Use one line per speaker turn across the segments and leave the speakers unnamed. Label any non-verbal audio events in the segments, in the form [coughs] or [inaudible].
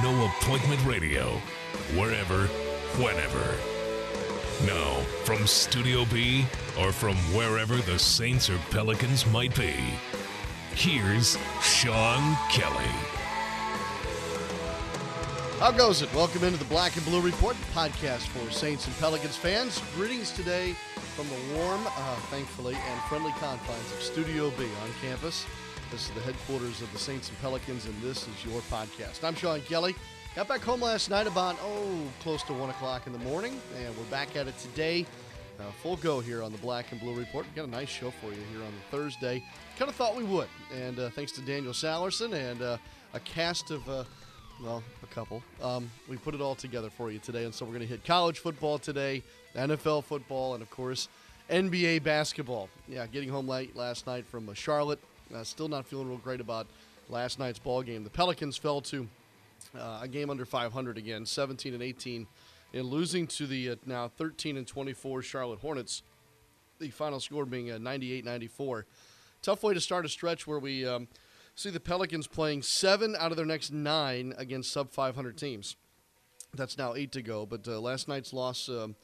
No appointment radio, wherever, whenever. Now, from Studio B or from wherever the Saints or Pelicans might be, here's Sean Kelly.
How goes it? Welcome into the Black and Blue Report, podcast for Saints and Pelicans fans. Greetings today from the warm, uh, thankfully, and friendly confines of Studio B on campus. This is the headquarters of the Saints and Pelicans, and this is your podcast. I'm Sean Kelly. Got back home last night about, oh, close to 1 o'clock in the morning, and we're back at it today. Uh, full go here on the Black and Blue Report. We've got a nice show for you here on the Thursday. Kind of thought we would, and uh, thanks to Daniel Sallerson and uh, a cast of uh, well, a couple. Um, we put it all together for you today, and so we're going to hit college football today, NFL football, and of course, NBA basketball. Yeah, getting home late last night from uh, Charlotte. Uh, still not feeling real great about last night's ball game. The Pelicans fell to uh, a game under 500 again, 17 and 18, and losing to the uh, now 13 and 24 Charlotte Hornets. The final score being 98-94. Tough way to start a stretch where we. Um, see the Pelicans playing seven out of their next nine against sub 500 teams. That's now eight to go. But uh, last night's loss, um,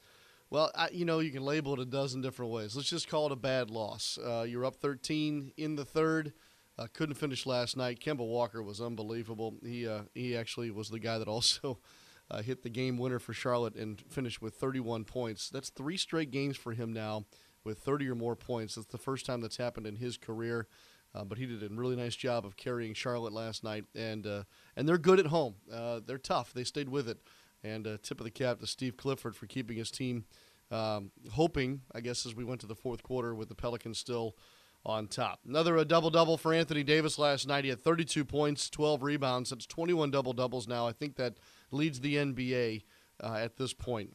well, I, you know, you can label it a dozen different ways. Let's just call it a bad loss. Uh, you're up 13 in the third. Uh, couldn't finish last night. Kemba Walker was unbelievable. He uh, he actually was the guy that [laughs] also uh, hit the game winner for Charlotte and finished with 31 points. That's three straight games for him now with 30 or more points. That's the first time that's happened in his career. Uh, but he did a really nice job of carrying Charlotte last night, and uh, and they're good at home. They're tough. They stayed with it, and uh, tip of the cap to Steve Clifford for keeping his team um, hoping. I guess as we went to the fourth quarter with the Pelicans still on top. Another double double for Anthony Davis last night. He had 32 points, 12 rebounds. That's 21 double doubles now. I think that leads the NBA uh, at this point.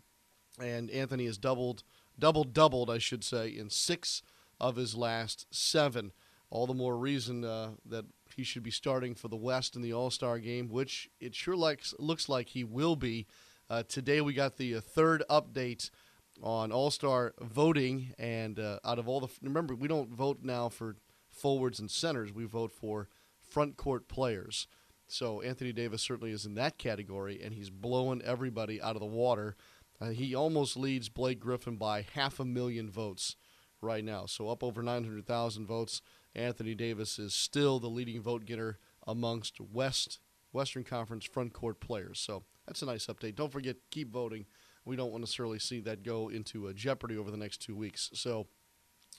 And Anthony has doubled, double doubled, I should say, in six of his last seven all the more reason uh, that he should be starting for the West in the All Star game, which it sure likes, looks like he will be. Uh, today we got the uh, third update on All Star voting, and uh, out of all the remember we don't vote now for forwards and centers, we vote for front court players. So Anthony Davis certainly is in that category, and he's blowing everybody out of the water. Uh, he almost leads Blake Griffin by half a million votes right now, so up over 900,000 votes. Anthony Davis is still the leading vote getter amongst West Western Conference front court players. So that's a nice update. Don't forget, keep voting. We don't want to necessarily see that go into a jeopardy over the next two weeks. So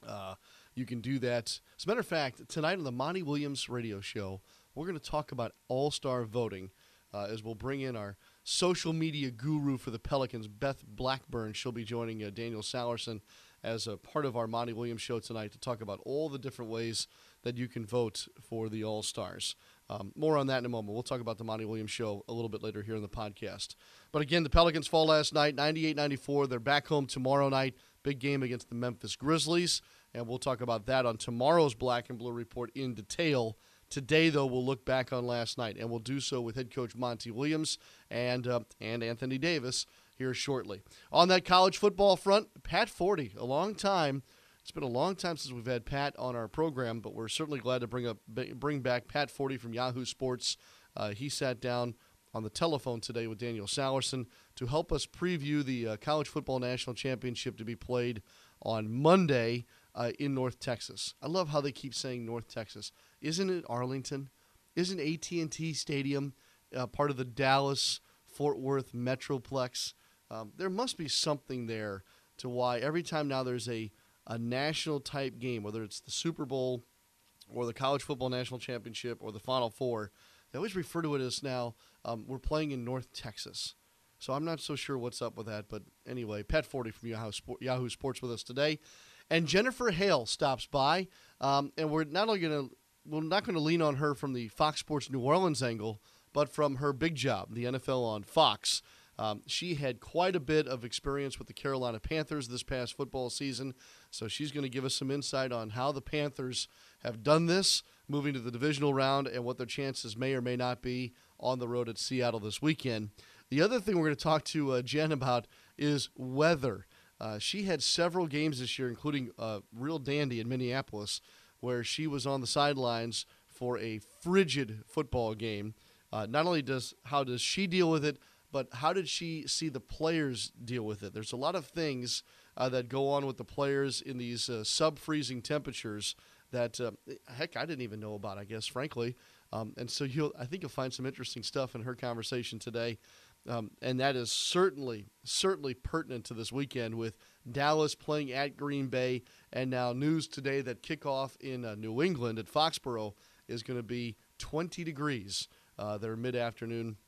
uh, you can do that. As a matter of fact, tonight on the Monty Williams radio show, we're going to talk about all star voting uh, as we'll bring in our social media guru for the Pelicans, Beth Blackburn. She'll be joining uh, Daniel Sallerson as a part of our Monty Williams show tonight to talk about all the different ways that you can vote for the All Stars. Um, more on that in a moment. We'll talk about the Monty Williams show a little bit later here in the podcast. But again, the Pelicans fall last night, 98 94. They're back home tomorrow night. Big game against the Memphis Grizzlies. And we'll talk about that on tomorrow's Black and Blue Report in detail. Today, though, we'll look back on last night, and we'll do so with head coach Monty Williams and uh, and Anthony Davis here shortly. On that college football front, Pat Forde, a long time It's been a long time since we've had Pat on our program, but we're certainly glad to bring up bring back Pat Forde from Yahoo Sports. Uh, he sat down on the telephone today with Daniel Sallerson to help us preview the uh, College Football National Championship to be played on Monday uh, in North Texas. I love how they keep saying North Texas. Isn't it Arlington? Isn't AT&T Stadium uh, part of the Dallas Fort Worth Metroplex? Um, there must be something there to why every time now there's a a national type game, whether it's the Super Bowl or the College Football National Championship or the Final Four, they always refer to it as now um, we're playing in North Texas. So I'm not so sure what's up with that. But anyway, Pat Forde from Yahoo, Sport, Yahoo Sports with us today. And Jennifer Hale stops by. Um, and we're not only going to, we're not going to lean on her from the Fox Sports New Orleans angle, but from her big job, the NFL on Fox. Um, she had quite a bit of experience with the Carolina Panthers this past football season, so she's going to give us some insight on how the Panthers have done this, moving to the divisional round, and what their chances may or may not be on the road at Seattle this weekend. The other thing we're going to talk to uh, Jen about is weather. Uh, she had several games this year, including a real dandy in Minneapolis, where she was on the sidelines for a frigid football game. Uh, not only does how does she deal with it, but how did she see the players deal with it? There's a lot of things uh, that go on with the players in these uh, sub freezing temperatures that, uh, heck, I didn't even know about, I guess, frankly. Um, and so you'll, I think you'll find some interesting stuff in her conversation today. Um, and that is certainly, certainly pertinent to this weekend with Dallas playing at Green Bay. And now news today that kickoff in uh, New England at Foxborough is going to be 20 degrees. Uh, mid afternoon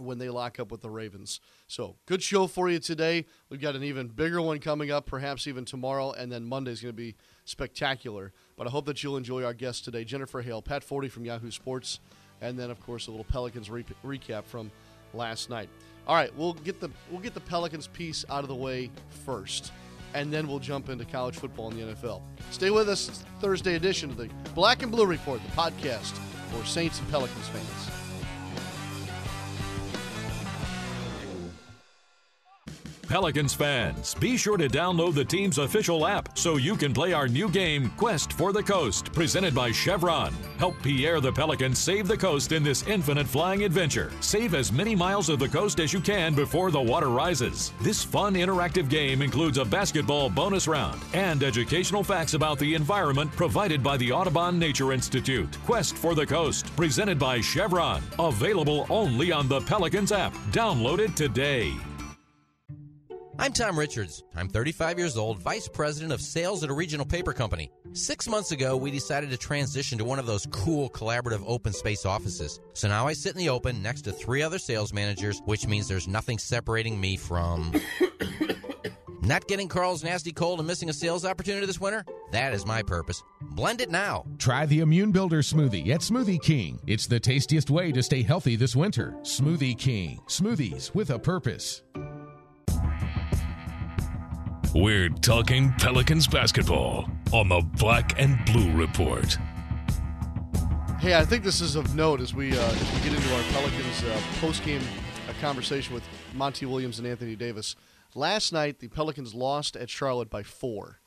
when they lock up with the Ravens. So, good show for you today. We've got an even bigger one coming up, perhaps even tomorrow, and then Monday's going to be spectacular. But I hope that you'll enjoy our guest today, Jennifer Hale, Pat Forde from Yahoo Sports, and then of course a little Pelicans re- recap from last night. All right, we'll get the we'll get the Pelicans piece out of the way first, and then we'll jump into college football and the NFL. Stay with us. Thursday edition of the Black and Blue Report, the podcast for Saints and Pelicans fans.
Pelicans fans, be sure to download the team's official app so you can play our new game, Quest for the Coast, presented by Chevron. Help Pierre the Pelican save the coast in this infinite flying adventure. Save as many miles of the coast as you can before the water rises. This fun, interactive game includes a basketball bonus round and educational facts about the environment provided by the Audubon Nature Institute. Quest for the Coast, presented by Chevron. Available only on the Pelicans app. Download it today.
I'm Tom Richards. I'm 35 years old, Vice President of Sales at a regional paper company. Six months ago, we decided to transition to one of those cool collaborative open space offices. So now I sit in the open next to three other sales managers, which means there's nothing separating me from. [coughs] Not getting Carl's nasty cold and missing a sales opportunity this winter? That is my purpose. Blend it now.
Try the Immune Builder smoothie at Smoothie King. It's the tastiest way to stay healthy this winter. Smoothie King. Smoothies with a purpose.
We're talking Pelicans basketball on the Black and Blue Report.
Hey, I think this is of note as we uh, as we get into our Pelicans uh, post game uh, conversation with Monty Williams and Anthony Davis. Last night, the Pelicans lost at Charlotte by four.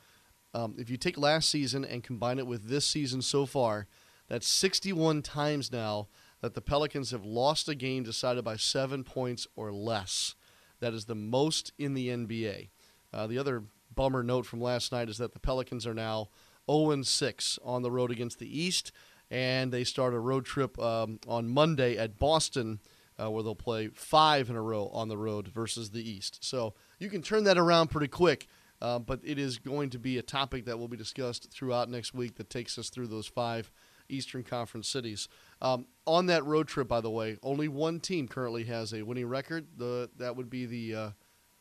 Um, if you take last season and combine it with this season so far, that's 61 times now that the Pelicans have lost a game decided by seven points or less. That is the most in the NBA. Uh, the other bummer note from last night is that the Pelicans are now 0 6 on the road against the East, and they start a road trip um, on Monday at Boston. Uh, where they'll play five in a row on the road versus the East. So you can turn that around pretty quick, uh, but it is going to be a topic that will be discussed throughout next week that takes us through those five Eastern Conference cities. Um, on that road trip, by the way, only one team currently has a winning record. The that would be the uh,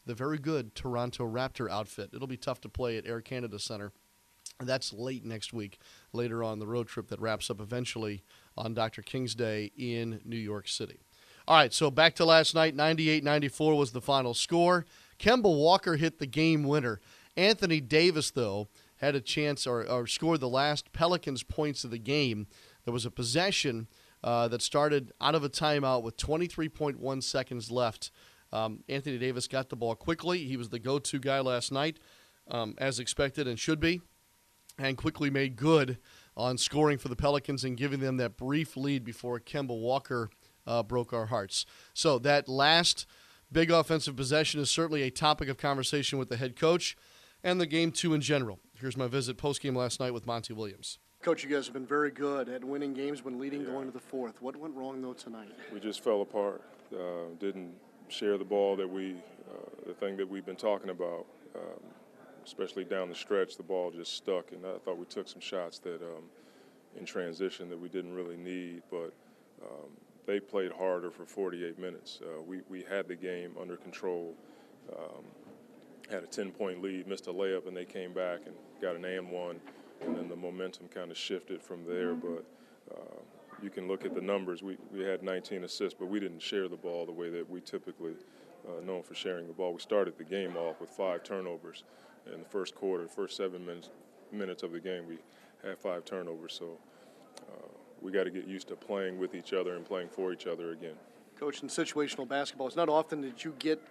the very good Toronto Raptor outfit. It'll be tough to play at Air Canada Center. That's late next week, later on the road trip that wraps up eventually on Dr. King's Day in New York City. All right, so back to last night 98 94 was the final score. Kemba Walker hit the game winner. Anthony Davis, though, had a chance or, or scored the last Pelicans points of the game. There was a possession uh, that started out of a timeout with 23.1 seconds left. Um, Anthony Davis got the ball quickly. He was the go to guy last night, um, as expected and should be. and quickly made good on scoring for the Pelicans and giving them that brief lead before Kemba Walker uh, broke our hearts. So that last big offensive possession is certainly a topic of conversation with the head coach and the game too in general. Here's my visit post game last night with Monty Williams. Coach, you guys have been very good at winning games when leading going to the fourth. What went wrong though tonight?
We just fell apart. Uh, didn't share the ball that we, uh, the thing that we've been talking about. Um, especially down the stretch, the ball just stuck, and I thought we took some shots that um, in transition that we didn't really need, but. Um, they played harder for 48 minutes. Uh, we, we had the game under control, um, had a 10 point lead, missed a layup, and they came back and got an and one and then the momentum kind of shifted from there. But uh, you can look at the numbers. We, we had 19 assists, but we didn't share the ball the way that we typically uh, known for sharing the ball. We started the game off with five turnovers in the first quarter. The first seven minutes minutes of the game, we had five turnovers. So uh, we got to get used to playing with each other and playing for each other again.
Coach, in situational basketball, it's not often that you get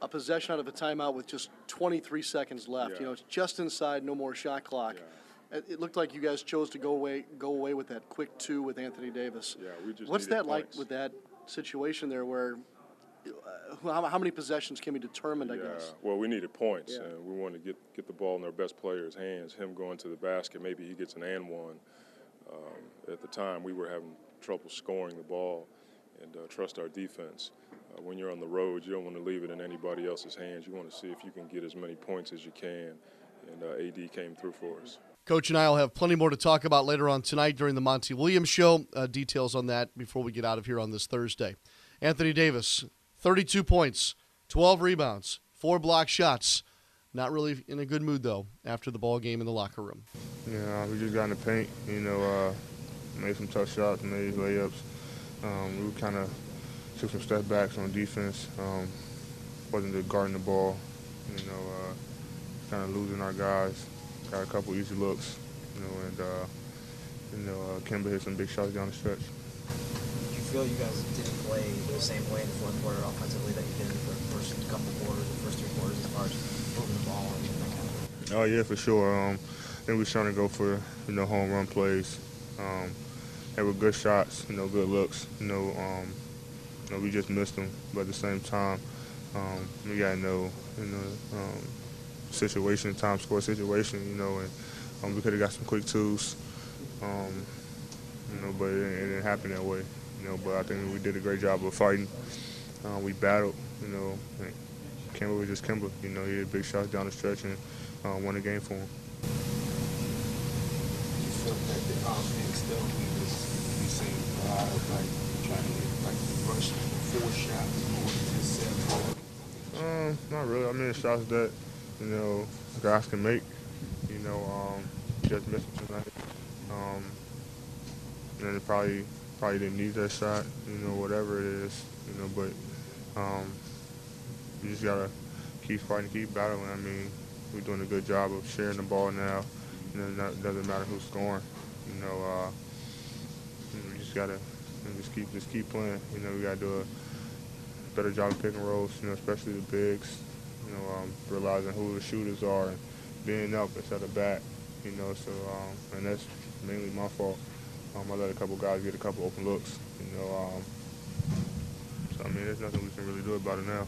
a possession out of a timeout with just 23 seconds left. Yeah. You know, it's just inside, no more shot clock. Yeah it looked like you guys chose to go away go away with that quick two with Anthony Davis.
Yeah, we just.
What's that
points.
like with that situation there, where uh, how, how, many possessions can be determined? I
yeah,
guess.
Well, we needed points, yeah. and we wanted to get get the ball in our best player's hands. Him going to the basket, maybe he gets an and one. Um, at the time, we were having trouble scoring the ball, and uh, trust our defense. Uh, when you're on the road, you don't want to leave it in anybody else's hands. You want to see if you can get as many points as you can, and uh, AD came through for us.
Coach and I will have plenty more to talk about later on tonight during the Monty Williams show. Uh, details on that before we get out of here on this Thursday. Anthony Davis, 32 points, 12 rebounds, four block shots. Not really in a good mood though after the ball game in the locker room.
Yeah, we just got in the paint. You know, uh, made some tough shots, made layups. Um, we kind of took some step backs on defense. Um, wasn't just guarding the ball. You know, uh, kind of losing our guys. Got a couple easy looks, you know, and uh, you know, uh, Kemba hit some big shots down the stretch.
Do you feel you guys didn't play the same way in the fourth quarter offensively that you did in the first couple quarters, the first three quarters, as far as moving the ball and that kind of?
Oh yeah, for sure. Um, I think we're trying to go for you know home run plays. Um, they were good shots, you know, good looks. You know, um, you know, we just missed them, but at the same time, um, we gotta know, you know, um, situation, time score situation, you know, and um, we could have got some quick twos, um, you know, but it, it, didn't happen that way, you know. But I think we did a great job of fighting. Uh, we battled, you know. Kemba was just Kemba, you know. He had big shots down the stretch and uh, won the game for him.
You felt that the offense though we was we seen a lot of like trying to like rush four shots more than seven.
Um, not really. I mean, shots that you know, guys can make. You know, um, just missing tonight. Um, and it probably probably didn't need that shot. You know, whatever it is. You know, but um, you just gotta keep fighting, keep battling. I mean, we're doing a good job of sharing the ball now. You know, it doesn't matter who's scoring. You know, uh, we just gotta you know, just keep just keep playing. You know, we gotta do a better job of picking rolls. You know, especially the bigs you know, um, realizing who the shooters are and being up instead of back, you know, so, um, and that's mainly my fault. Um, I let a couple guys get a couple open looks, you know, um, so, I mean, there's nothing we can really do about it now.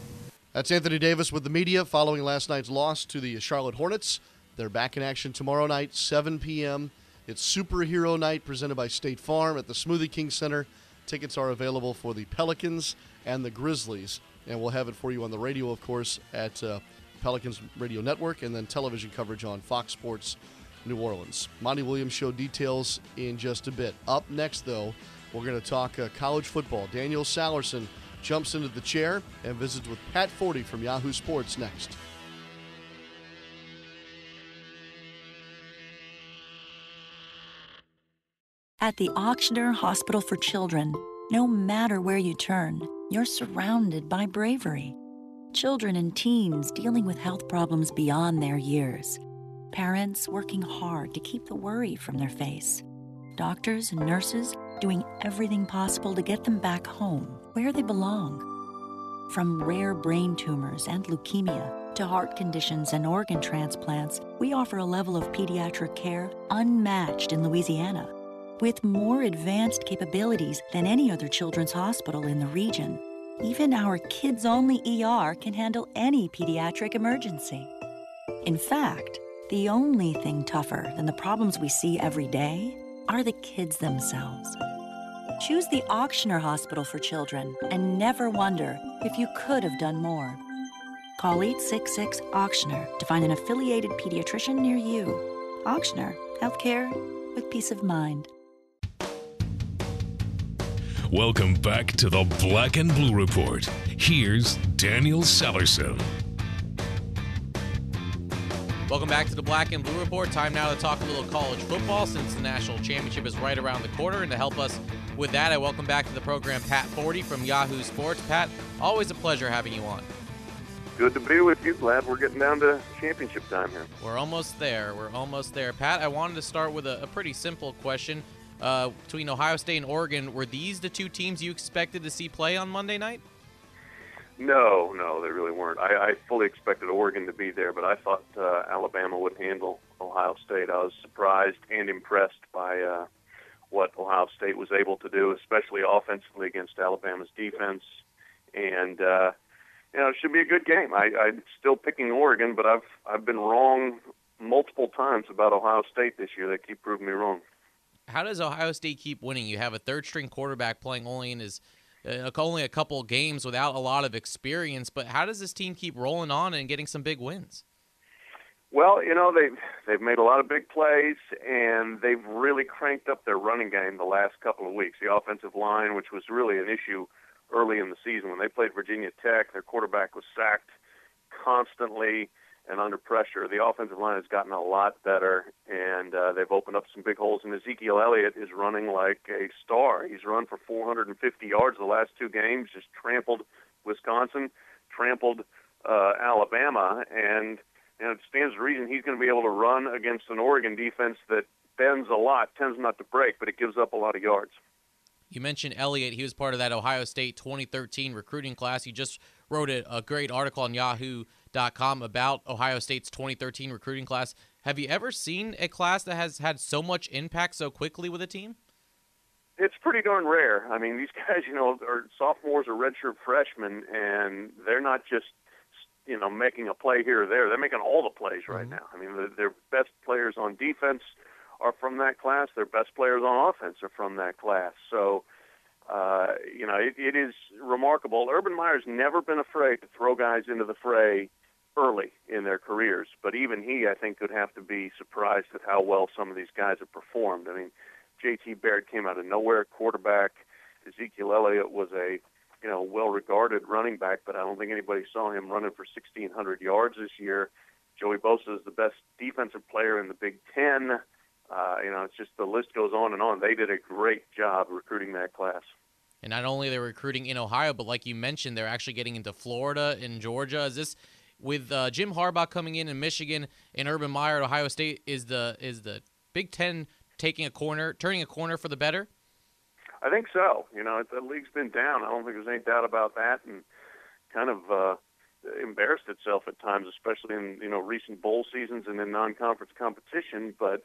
That's Anthony Davis with the media following last night's loss to the Charlotte Hornets. They're back in action tomorrow night, 7 p.m. It's Superhero Night presented by State Farm at the Smoothie King Center. Tickets are available for the Pelicans and the Grizzlies and we'll have it for you on the radio, of course, at uh, Pelicans Radio Network, and then television coverage on Fox Sports New Orleans. Monty Williams show details in just a bit. Up next, though, we're going to talk uh, college football. Daniel Sallerson jumps into the chair and visits with Pat Forde from Yahoo Sports next.
At the Ochsner Hospital for Children, no matter where you turn, you're surrounded by bravery. Children and teens dealing with health problems beyond their years. Parents working hard to keep the worry from their face. Doctors and nurses doing everything possible to get them back home, where they belong. From rare brain tumors and leukemia to heart conditions and organ transplants, we offer a level of pediatric care unmatched in Louisiana. With more advanced capabilities than any other children's hospital in the region, even our kids only ER can handle any pediatric emergency. In fact, the only thing tougher than the problems we see every day are the kids themselves. Choose the Ochsner Hospital for Children and never wonder if you could have done more. Call 866 Ochsner to find an affiliated pediatrician near you. Ochsner, healthcare with peace of mind.
Welcome back to the Black and Blue Report. Here's Daniel Sallerson.
Welcome back to the Black and Blue Report. Time now to talk a little college football since the national championship is right around the corner. And to help us with that, I welcome back to the program Pat Forde from Yahoo Sports. Pat, always a pleasure having you on.
Good to be with you. Glad we're getting down to championship time here.
We're almost there. We're almost there. Pat, I wanted to start with a, a pretty simple question. Uh, between Ohio State and Oregon, were these the two teams you expected to see play on Monday night?
No, no, they really weren't. I, I fully expected Oregon to be there, but I thought uh, Alabama would handle Ohio State. I was surprised and impressed by uh, what Ohio State was able to do, especially offensively against Alabama's defense. And uh, you know, it should be a good game. I, I'm still picking Oregon, but I've I've been wrong multiple times about Ohio State this year. They keep proving me wrong.
How does Ohio State keep winning? You have a third string quarterback playing only in his uh, only a couple games without a lot of experience, but how does this team keep rolling on and getting some big wins?
Well, you know they've they've made a lot of big plays and they've really cranked up their running game the last couple of weeks. The offensive line, which was really an issue early in the season when they played Virginia Tech, their quarterback was sacked constantly and under pressure. The offensive line has gotten a lot better, and uh, they've opened up some big holes. And Ezekiel Elliott is running like a star. He's run for 450 yards the last two games, just trampled Wisconsin, trampled uh, Alabama, and know, it stands to reason he's going to be able to run against an Oregon defense that bends a lot, tends not to break, but it gives up a lot of yards.
You mentioned Elliott. He was part of that Ohio State 2013 recruiting class. You just wrote a, a great article on Yahoo.com about Ohio State's 2013 recruiting class. Have you ever seen a class that has had so much impact so quickly with a team?
It's pretty darn rare. I mean, these [laughs] guys, you know, are sophomores or redshirt freshmen, and they're not just, you know, making a play here or there. They're making all the plays right mm-hmm. now. I mean, the, their best players on defense are from that class. Their best players on offense are from that class. So, uh, you know, it, it is remarkable. Urban Meyer's never been afraid to throw guys into the fray early in their careers, but even he, I think, could have to be surprised at how well some of these guys have performed. I mean, J.T. Barrett came out of nowhere, quarterback. Ezekiel Elliott was a you know well-regarded running back, but I don't think anybody saw him running for 1,600 yards this year. Joey Bosa is the best defensive player in the Big Ten. Uh, you know, it's just the list goes on and on. They did a great job recruiting that class.
And not only they're recruiting in Ohio, but like you mentioned, they're actually getting into Florida and Georgia. Is this with uh, Jim Harbaugh coming in in Michigan and Urban Meyer at Ohio State? Is the is the Big Ten taking a corner, turning a corner for the better?
I think so. You know, the league's been down. I don't think there's any doubt about that, and kind of uh, embarrassed itself at times, especially in you know recent bowl seasons and in non-conference competition. But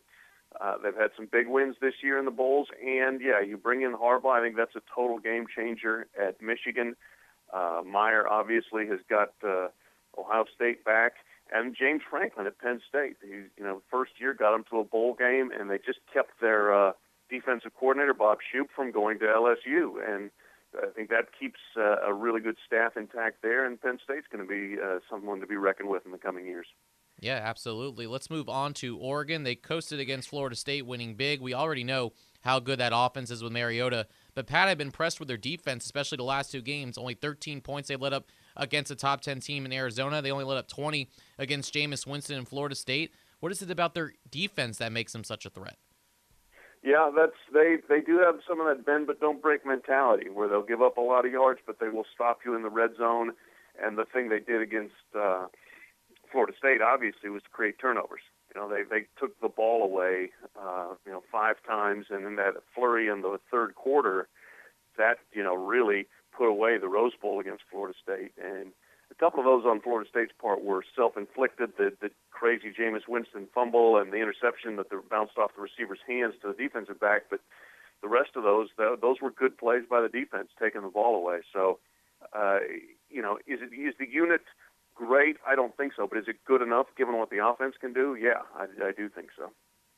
uh, they've had some big wins this year in the bowls, and yeah, you bring in Harbaugh. I think that's a total game changer at Michigan. Uh, Meyer obviously has got uh, Ohio State back, and James Franklin at Penn State. He, you know, first year got them to a bowl game, and they just kept their uh, defensive coordinator Bob Shoop from going to LSU, and I think that keeps uh, a really good staff intact there. And Penn State's going to be uh, someone to be reckoned with in the coming years.
Yeah, absolutely. Let's move on to Oregon. They coasted against Florida State, winning big. We already know how good that offense is with Mariota. But Pat, I've been impressed with their defense, especially the last two games. Only 13 points they let up against a top 10 team in Arizona. They only let up 20 against Jameis Winston in Florida State. What is it about their defense that makes them such a threat?
Yeah, that's they they do have some of that bend but don't break mentality where they'll give up a lot of yards but they will stop you in the red zone. And the thing they did against uh, Florida State obviously was to create turnovers. You know, they they took the ball away, uh, you know, five times, and in that flurry in the third quarter, that you know really put away the Rose Bowl against Florida State. And a couple of those on Florida State's part were self-inflicted. The, the crazy Jameis Winston fumble and the interception that bounced off the receiver's hands to the defensive back, but the rest of those, the, those were good plays by the defense, taking the ball away. So, uh, you know, is it is the unit great? I don't think so, but is it good enough given what the offense can do? Yeah, I, I do think so.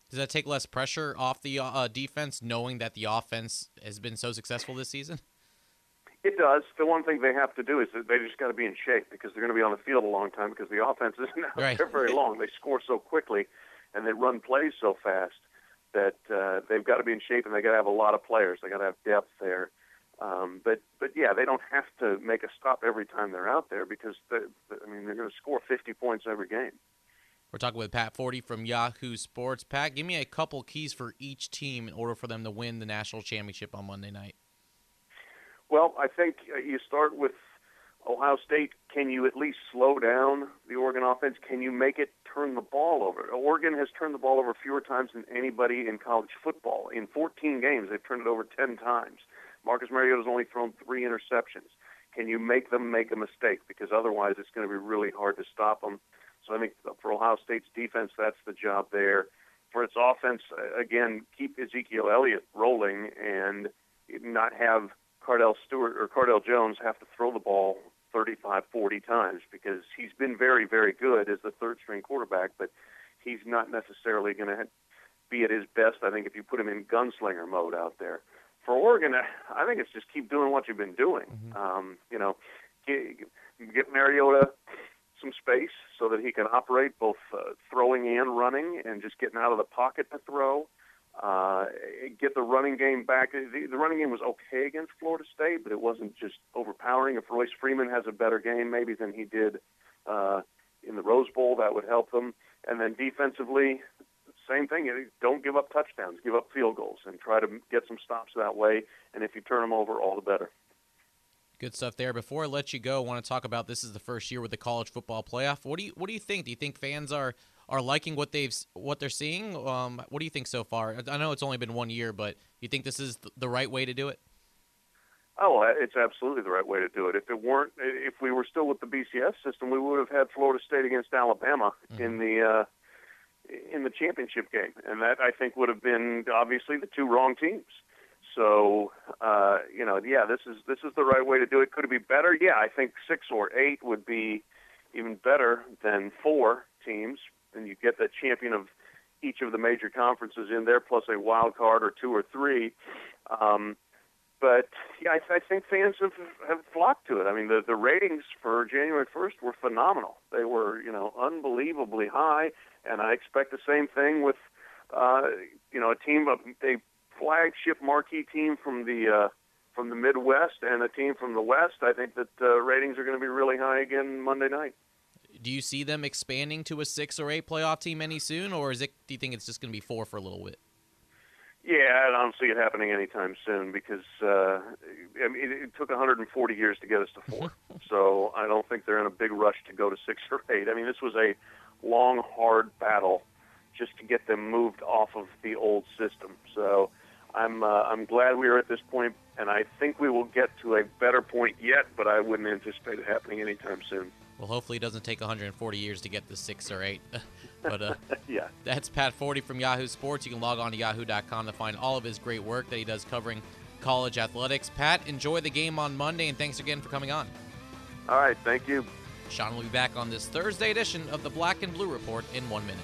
Does that take less pressure off the uh, defense, knowing that the offense has been so successful this season?
It does. The one thing they have to do is that they just got to be in shape because they're going to be on the field a long time because the [laughs] offense isn't out
right.
there very long. They score so quickly and they run plays so fast that uh, they've got to be in shape and they got to have a lot of players. They got to have depth there. Um, but but yeah, they don't have to make a stop every time they're out there because they, I mean they're going to score 50 points every game.
We're talking with Pat Forde from Yahoo Sports. Pat, give me a couple keys for each team in order for them to win the national championship on Monday night.
Well, I think uh, you start with Ohio State. Can you at least slow down the Oregon offense? Can you make it turn the ball over? Oregon has turned the ball over fewer times than anybody in college football. In 14 games, they've turned it over 10 times. Marcus Mariota's only thrown three interceptions. Can you make them make a mistake? Because otherwise, it's going to be really hard to stop them. So I think for Ohio State's defense, that's the job there. For its offense, again, keep Ezekiel Elliott rolling and not have Cardale Stewart or Cardale Jones have to throw the ball 35, 40 times because he's been very, very good as the third string quarterback, but he's not necessarily going to be at his best. I think if you put him in gunslinger mode out there. For Oregon, I think it's just keep doing what you've been doing. Mm-hmm. Um, you know, get, get Mariota some space so that he can operate both uh, throwing and running and just getting out of the pocket to throw. Uh, get the running game back. The, the running game was okay against Florida State, but it wasn't just overpowering. If Royce Freeman has a better game, maybe than he did uh, in the Rose Bowl, that would help them. And then defensively, same thing. Don't give up touchdowns. Give up field goals and try to get some stops that way. And if you turn them over, all the better.
Good stuff there. Before I let you go, I want to talk about this is the first year with the college football playoff. What do you what do you think? Do you think fans are are liking what they've what they're seeing? Um, what do you think so far? I know it's only been one year, but you think this is the right way to do it?
Oh, it's absolutely the right way to do it. If it weren't, if we were still with the BCS system, we would have had Florida State against Alabama mm-hmm. in the uh, in the championship game, and that I think would have been obviously the two wrong teams. So uh, you know, yeah, this is this is the right way to do it. Could it be better? Yeah, I think six or eight would be even better than four teams, and you get the champion of each of the major conferences in there, plus a wild card or two or three. Um, but yeah, I, I think fans have have flocked to it. I mean, the the ratings for January 1st were phenomenal. They were, you know, unbelievably high, and I expect the same thing with, uh, you know, a team of a flagship marquee team from the uh, from the Midwest and a team from the West. I think that uh, ratings are going to be really high again Monday night.
Do you see them expanding to a six or eight playoff team any soon, or is it? Do you think it's just going to be four for a little bit?
Yeah, I don't see it happening anytime soon because uh, I mean, it, it took 140 years to get us to four. [laughs] so I don't think they're in a big rush to go to six or eight. I mean, this was a long, hard battle just to get them moved off of the old system. So I'm uh, I'm glad we are at this point, and I think we will get to a better point yet, but I wouldn't anticipate it happening anytime soon.
Well, hopefully it doesn't take 140 years to get the six or eight. [laughs] but uh, [laughs]
yeah,
that's Pat Forde from Yahoo Sports. You can log on to yahoo.com to find all of his great work that he does covering college athletics. Pat, enjoy the game on Monday, and thanks again for coming on.
All right, thank you.
Sean will be back on this Thursday edition of the Black and Blue Report in one minute.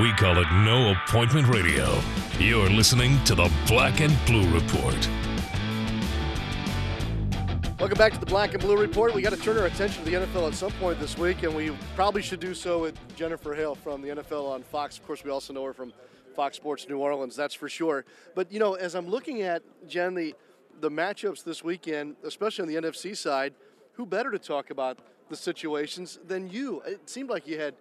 We call it No Appointment Radio. You're listening to the Black and Blue Report.
Welcome back to the Black and Blue Report. We got to turn our attention to the NFL at some point this week, and we probably should do so with Jennifer Hale from the NFL on Fox. Of course, we also know her from Fox Sports New Orleans, that's for sure. But, you know, as I'm looking at, Jen, the, the matchups this weekend, especially on the NFC side, who better to talk about the situations than you? It seemed like you had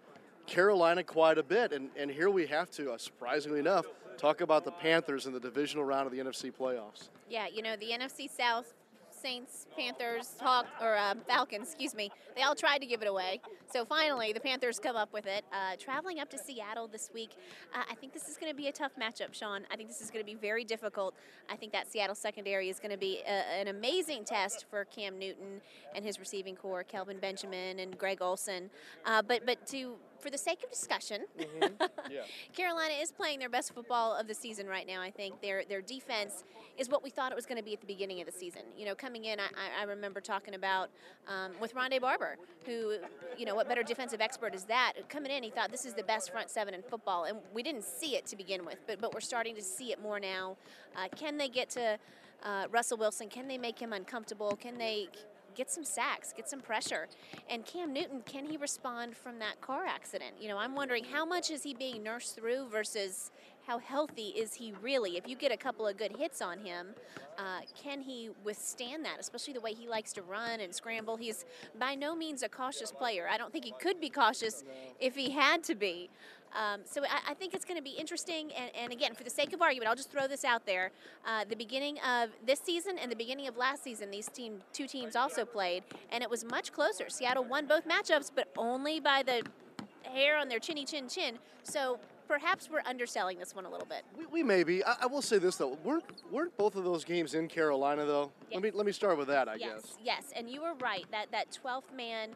Carolina quite a bit, and, and here we have to, uh, surprisingly enough, talk about the Panthers in the divisional round of the NFC playoffs.
Yeah, you know, the NFC South Saints, Panthers, Hawk, or uh, Falcons, excuse me, they all tried to give it away. So finally, the Panthers come up with it. Uh, traveling up to Seattle this week, uh, I think this is going to be a tough matchup, Sean. I think this is going to be very difficult. I think that Seattle secondary is going to be a, an amazing test for Cam Newton and his receiving corps, Kelvin Benjamin and Greg Olsen. Uh, but but to for the sake of discussion, mm-hmm. [laughs] yeah. Carolina is playing their best football of the season right now. I think their their defense is what we thought it was going to be at the beginning of the season. You know, coming in, I, I remember talking about um, with Rondé Barber, who, you know, what better defensive expert is that? Coming in, he thought this is the best front seven in football, and we didn't see it to begin with, but but we're starting to see it more now. Uh, can they get to uh, Russell Wilson? Can they make him uncomfortable? Can they get some sacks, get some pressure. And Cam Newton, can he respond from that car accident? You know, I'm wondering how much is he being nursed through versus how healthy is he really? If you get a couple of good hits on him, uh, can he withstand that? Especially the way he likes to run and scramble. He's by no means a cautious player. I don't think he could be cautious if he had to be. Um, so I, I, think it's going to be interesting. And, and, again, for the sake of argument, I'll just throw this out there. Uh, the beginning of this season and the beginning of last season, these team two teams also played, and it was much closer. Seattle won both matchups, but only by the hair on their chinny chin chin. So perhaps we're underselling this one a little bit.
We, we may be. I, I, will say this though: weren't weren't both of those games in Carolina though? Yes. Let me let me start with that. I
yes.
guess.
Yes, and you were right that that twelfth man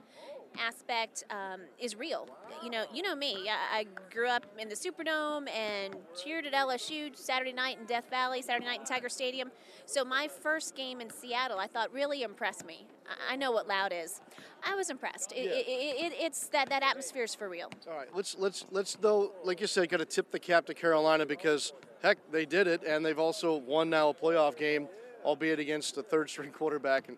aspect um, is real. You know, you know me. I, I, grew up in the Superdome and cheered at LSU Saturday night in Death Valley, Saturday night in Tiger Stadium. So my first game in Seattle, I thought really impressed me. I, I know what loud is. I was impressed. It, yeah. it, it, it's that that atmosphere is for real.
All right, let's let's let's though, like you said, got to tip the cap to Carolina because heck, they did it, and they've also won now a playoff game albeit against a third string [laughs] quarterback in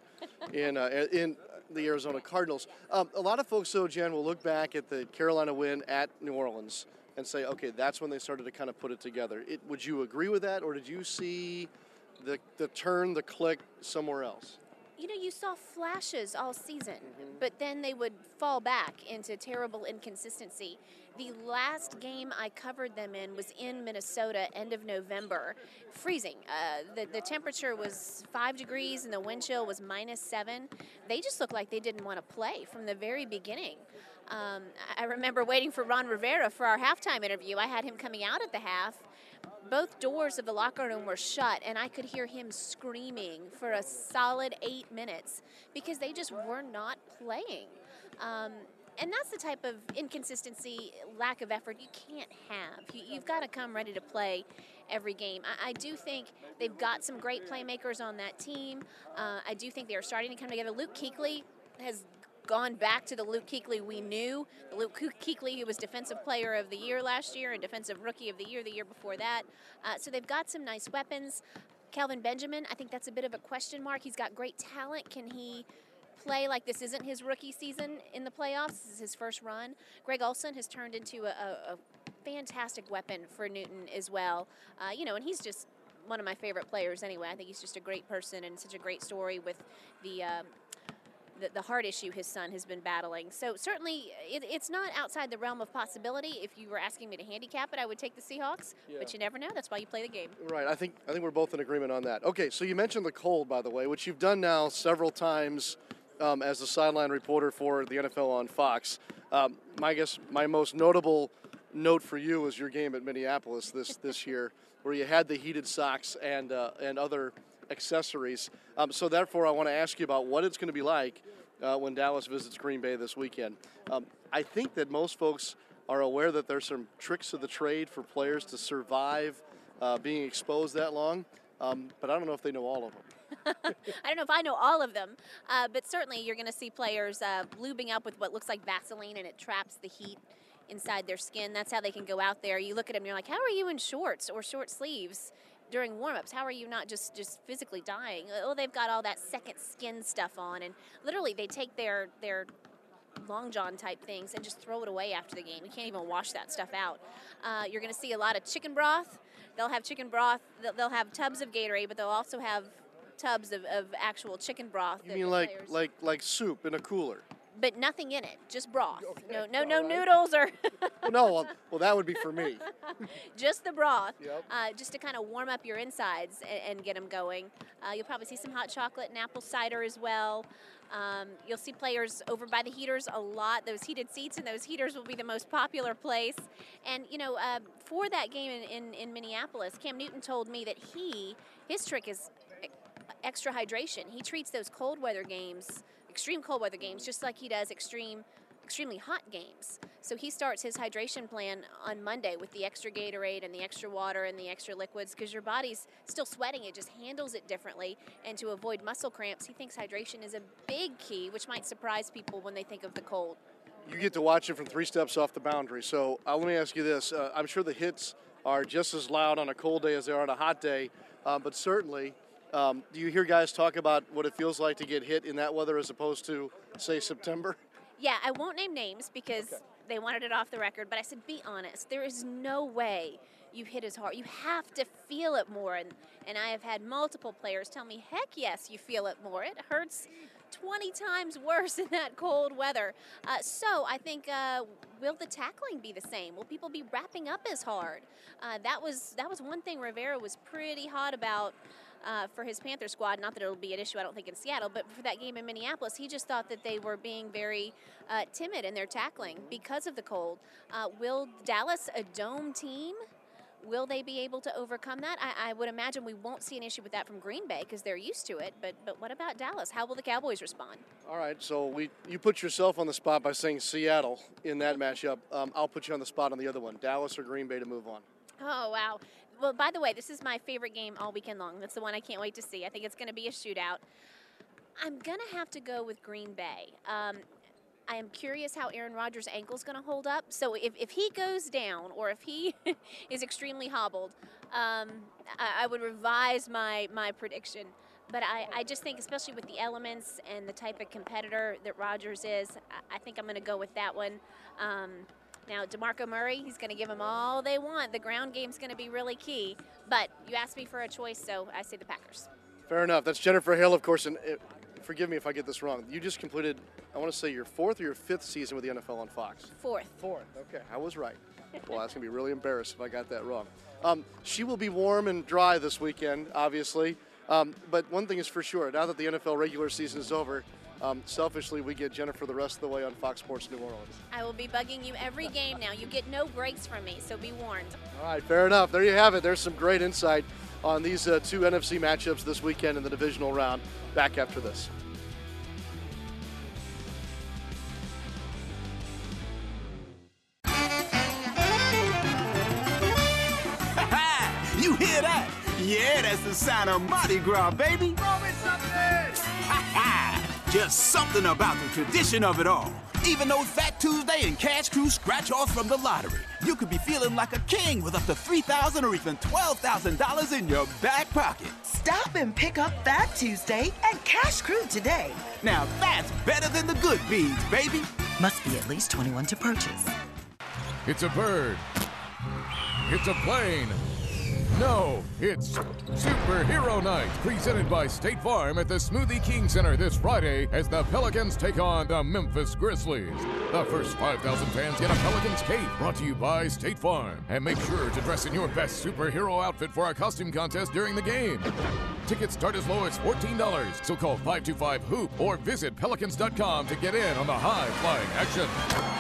in, uh, in the Arizona Cardinals. Um, a lot of folks, though, Jan, will look back at the Carolina win at New Orleans and say, okay, that's when they started to kind of put it together. It, would you agree with that, or did you see the, the turn, the click somewhere else?
You know, you saw flashes all season, mm-hmm. but then they would fall back into terrible inconsistency. The last game I covered them in was in Minnesota, end of November, freezing. Uh, the, the temperature was five degrees and the wind chill was minus seven. They just looked like they didn't want to play from the very beginning. Um, I remember waiting for Ron Rivera for our halftime interview. I had him coming out at the half. Both doors of the locker room were shut, and I could hear him screaming for a solid eight minutes because they just were not playing. Um, and that's the type of inconsistency, lack of effort you can't have. You, have got to come ready to play every game. I, I, do think they've got some great playmakers on that team. Uh, I do think they are starting to come together. Luke Kuechly has gone back to the Luke Kuechly we knew. The Luke Kuechly who was Defensive Player of the Year last year and Defensive Rookie of the Year the year before that. Uh, so they've got some nice weapons. Kelvin Benjamin, I think that's a bit of a question mark. He's got great talent. Can he play like this isn't his rookie season in the playoffs. This is his first run. Greg Olsen has turned into a, a, fantastic weapon for Newton as well. Uh, you know, and he's just one of my favorite players anyway. I think he's just a great person and such a great story with the. Um, the, the, heart issue his son has been battling. So certainly, it, it's not outside the realm of possibility. If you were asking me to handicap it, I would take the Seahawks. Yeah. But you never know. That's why you play the game.
Right. I think I think we're both in agreement on that. Okay. So you mentioned the cold, by the way, which you've done now several times um, as a sideline reporter for the NFL on Fox. Um, my guess, my most notable note for you was your game at Minneapolis this this year, where you had the heated socks and uh, and other accessories. Um, so therefore, I want to ask you about what it's going to be like uh, when Dallas visits Green Bay this weekend. Um, I think that most folks are aware that there's some tricks of the trade for players to survive uh, being exposed that long, um, but I don't know if they know all of them. [laughs]
I don't know if I know all of them, uh, but certainly you're going to see players uh, lubing up with what looks like Vaseline and it traps the heat inside their skin. That's how they can go out there. You look at them, you're like, how are you in shorts or short sleeves? During warm-ups how are you not just just physically dying? Oh they've got all that second skin stuff on and literally they take their their long john type things and just throw it away after the game. You can't even wash that stuff out. Uh, you're going to see a lot of chicken broth. They'll have chicken broth they'll, they'll have tubs of gatorade but they'll also have tubs of, of actual chicken broth
you mean like players... like like soup in a cooler
but nothing in it, just broth. Okay. No, no, no right. noodles or. [laughs]
well, no, well, [laughs] well, that would be for me.
just the broth, yep. uh, just to kind of warm up your insides and, and get them going. Uh, you'll probably see some hot chocolate and apple cider as well. Um, you'll see players over by the heaters a lot. Those heated seats and those heaters will be the most popular place. And you know, uh, for that game in, in, in Minneapolis, Cam Newton told me that he his trick is extra hydration. He treats those cold weather games extreme cold weather games just like he does extreme extremely hot games. So he starts his hydration plan on Monday with the extra Gatorade and the extra water and the extra liquids because your body's still sweating. It just handles it differently. And to avoid muscle cramps, he thinks hydration is a big key, which might surprise people when they think of the cold.
You get to watch it from three steps off the boundary. So uh, let me ask you this uh, I'm sure the hits are just as loud on a cold day as they are on a hot day, uh, but certainly um, do you hear guys talk about what it feels like to get hit in that weather as opposed to, say, September?
Yeah, I won't name names because okay. they wanted it off the record, but I said, be honest. There is no way you hit as hard. You have to feel it more. And, and I have had multiple players tell me, heck yes, you feel it more. It hurts 20 times worse in that cold weather. Uh, so I think uh, will the tackling be the same? Will people be wrapping up as hard? Uh, that was that was one thing Rivera was pretty hot about uh, for his Panther squad. Not that it'll be an issue, I don't think, in Seattle, but for that game in Minneapolis, he just thought that they were being very uh, timid in their tackling because of the cold. Uh, will Dallas, a dome team, will they be able to overcome that? I, I, would imagine we won't see an issue with that from Green Bay because they're used to it. But but what about Dallas? How will the Cowboys respond?
All right, so we you put yourself on the spot by saying Seattle in that matchup. Um, I'll put you on the spot on the other one, Dallas or Green Bay to move on.
Oh wow! Well, by the way, this is my favorite game all weekend long. That's the one I can't wait to see. I think it's going to be a shootout. I'm going to have to go with Green Bay. Um, I am curious how Aaron Rodgers' ankle is going to hold up. So if, if he goes down or if he [laughs] is extremely hobbled, um, I, I, would revise my, my prediction. But I, I just think, especially with the elements and the type of competitor that Rodgers is, I, I think I'm going to go with that one. Um, now, DeMarco Murray, he's going to give them all they want. The ground game's going to be really key. But you asked me for a choice, so I say the Packers.
Fair enough. That's Jennifer Hill, of course. And it, forgive me if I get this wrong. You just completed, I want to say, your fourth or your fifth season with the NFL on Fox?
Fourth.
Fourth. Okay, I was right. [laughs] well, that's going to be really embarrassed if I got that wrong. Um, she will be warm and dry this weekend, obviously. Um, but one thing is for sure, now that the NFL regular season is over, um, selfishly, we get Jennifer the rest of the way on Fox Sports New Orleans.
I will be bugging you every game now. You get no breaks from me, so be warned.
All right, fair enough. There you have it. There's some great insight on these uh, two NFC matchups this weekend in the divisional round. Back after this. [laughs]
you hear that? Yeah, that's the sound of Mardi Gras, baby. [laughs] Just something about the tradition of it all. Even though Fat Tuesday and Cash Krewe scratch offs from the lottery. You could be feeling like a king with up to 3,000 or even $12,000 in your back pocket.
Stop and pick up Fat Tuesday and Cash Krewe today.
Now that's better than the good beans, baby.
Must be at least 21 to purchase.
It's a bird. It's a plane. No, it's Superhero Night, presented by State Farm at the Smoothie King Center this Friday as the Pelicans take on the Memphis Grizzlies. The first 5,000 fans get a Pelicans cape brought to you by State Farm. And make sure to dress in your best superhero outfit for our costume contest during the game. Tickets start as low as $14, so call 525-HOOP or visit pelicans.com to get in on the high-flying action.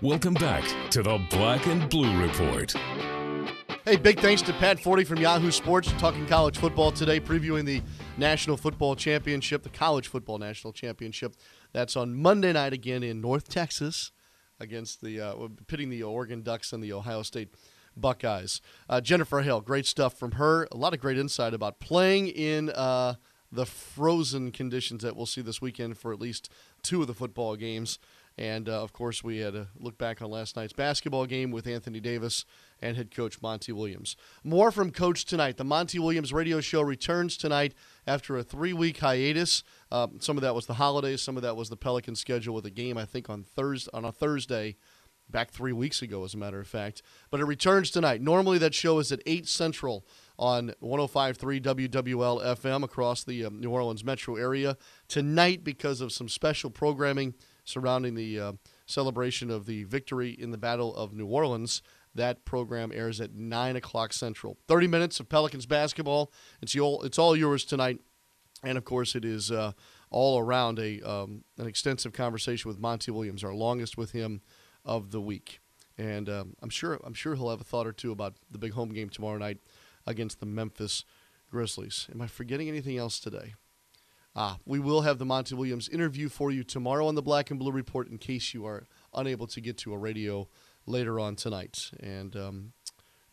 Welcome back to the Black and Blue Report.
Hey, big thanks to Pat Forde from Yahoo Sports talking college football today, previewing the National Football Championship, the College Football National Championship. That's on Monday night again in North Texas against the uh, pitting the Oregon Ducks and the Ohio State Buckeyes. Uh, Jennifer Hill, great stuff from her. A lot of great insight about playing in uh, the frozen conditions that we'll see this weekend for at least two of the football games. And uh, of course, we had a look back on last night's basketball game with Anthony Davis and head coach Monty Williams. More from Coach tonight. The Monty Williams radio show returns tonight after a three week hiatus. Um, some of that was the holidays, some of that was the Pelican schedule with a game, I think, on Thursday, on a Thursday back three weeks ago, as a matter of fact. But it returns tonight. Normally, that show is at 8 Central on 105.3 WWL FM across the um, New Orleans metro area. Tonight, because of some special programming surrounding the uh, celebration of the victory in the Battle of New Orleans, that program airs at 9 o'clock Central. 30 minutes of Pelicans basketball. It's, all, it's all yours tonight. And of course, it is uh, all around a um, an extensive conversation with Monty Williams, our longest with him of the week. And um, I'm sure I'm sure he'll have a thought or two about the big home game tomorrow night against the Memphis Grizzlies. Am I forgetting anything else today? Ah, we will have the Monty Williams interview for you tomorrow on the Black and Blue Report in case you are unable to get to a radio later on tonight. And um,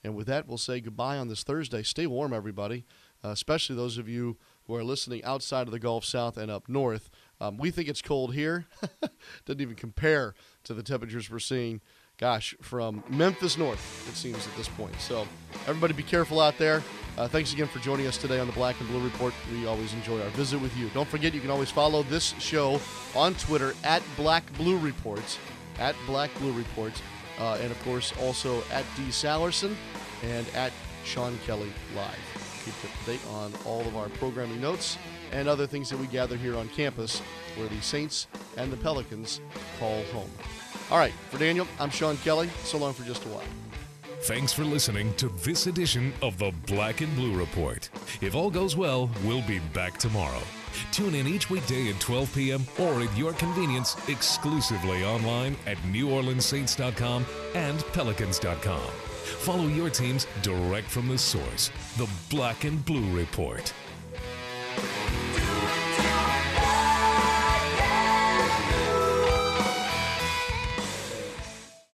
and with that, we'll say goodbye on this Thursday. Stay warm, everybody, uh, especially those of you who are listening outside of the Gulf South and up north. Um, we think it's cold here. [laughs] Doesn't even compare to the temperatures we're seeing, gosh, from Memphis north, it seems at this point. So, everybody be careful out there. Uh, thanks again for joining us today on the Black and Blue Report. We always enjoy our visit with you. Don't forget, you can always follow this show on Twitter at Black Blue Reports, at Black Blue Reports, uh, and of course also at D. Sallerson and at Sean Kelly Live. Keep up to date on all of our programming notes and other things that we gather here on campus where the Saints and the Pelicans call home. All right, for Daniel, I'm Sean Kelly. So long for just a while.
Thanks for listening to this edition of the Black and Blue Report. If all goes well, we'll be back tomorrow. Tune in each weekday at 12 p.m. or at your convenience exclusively online at NewOrleansSaints.com and Pelicans.com. Follow your teams direct from the source, the Black and Blue Report.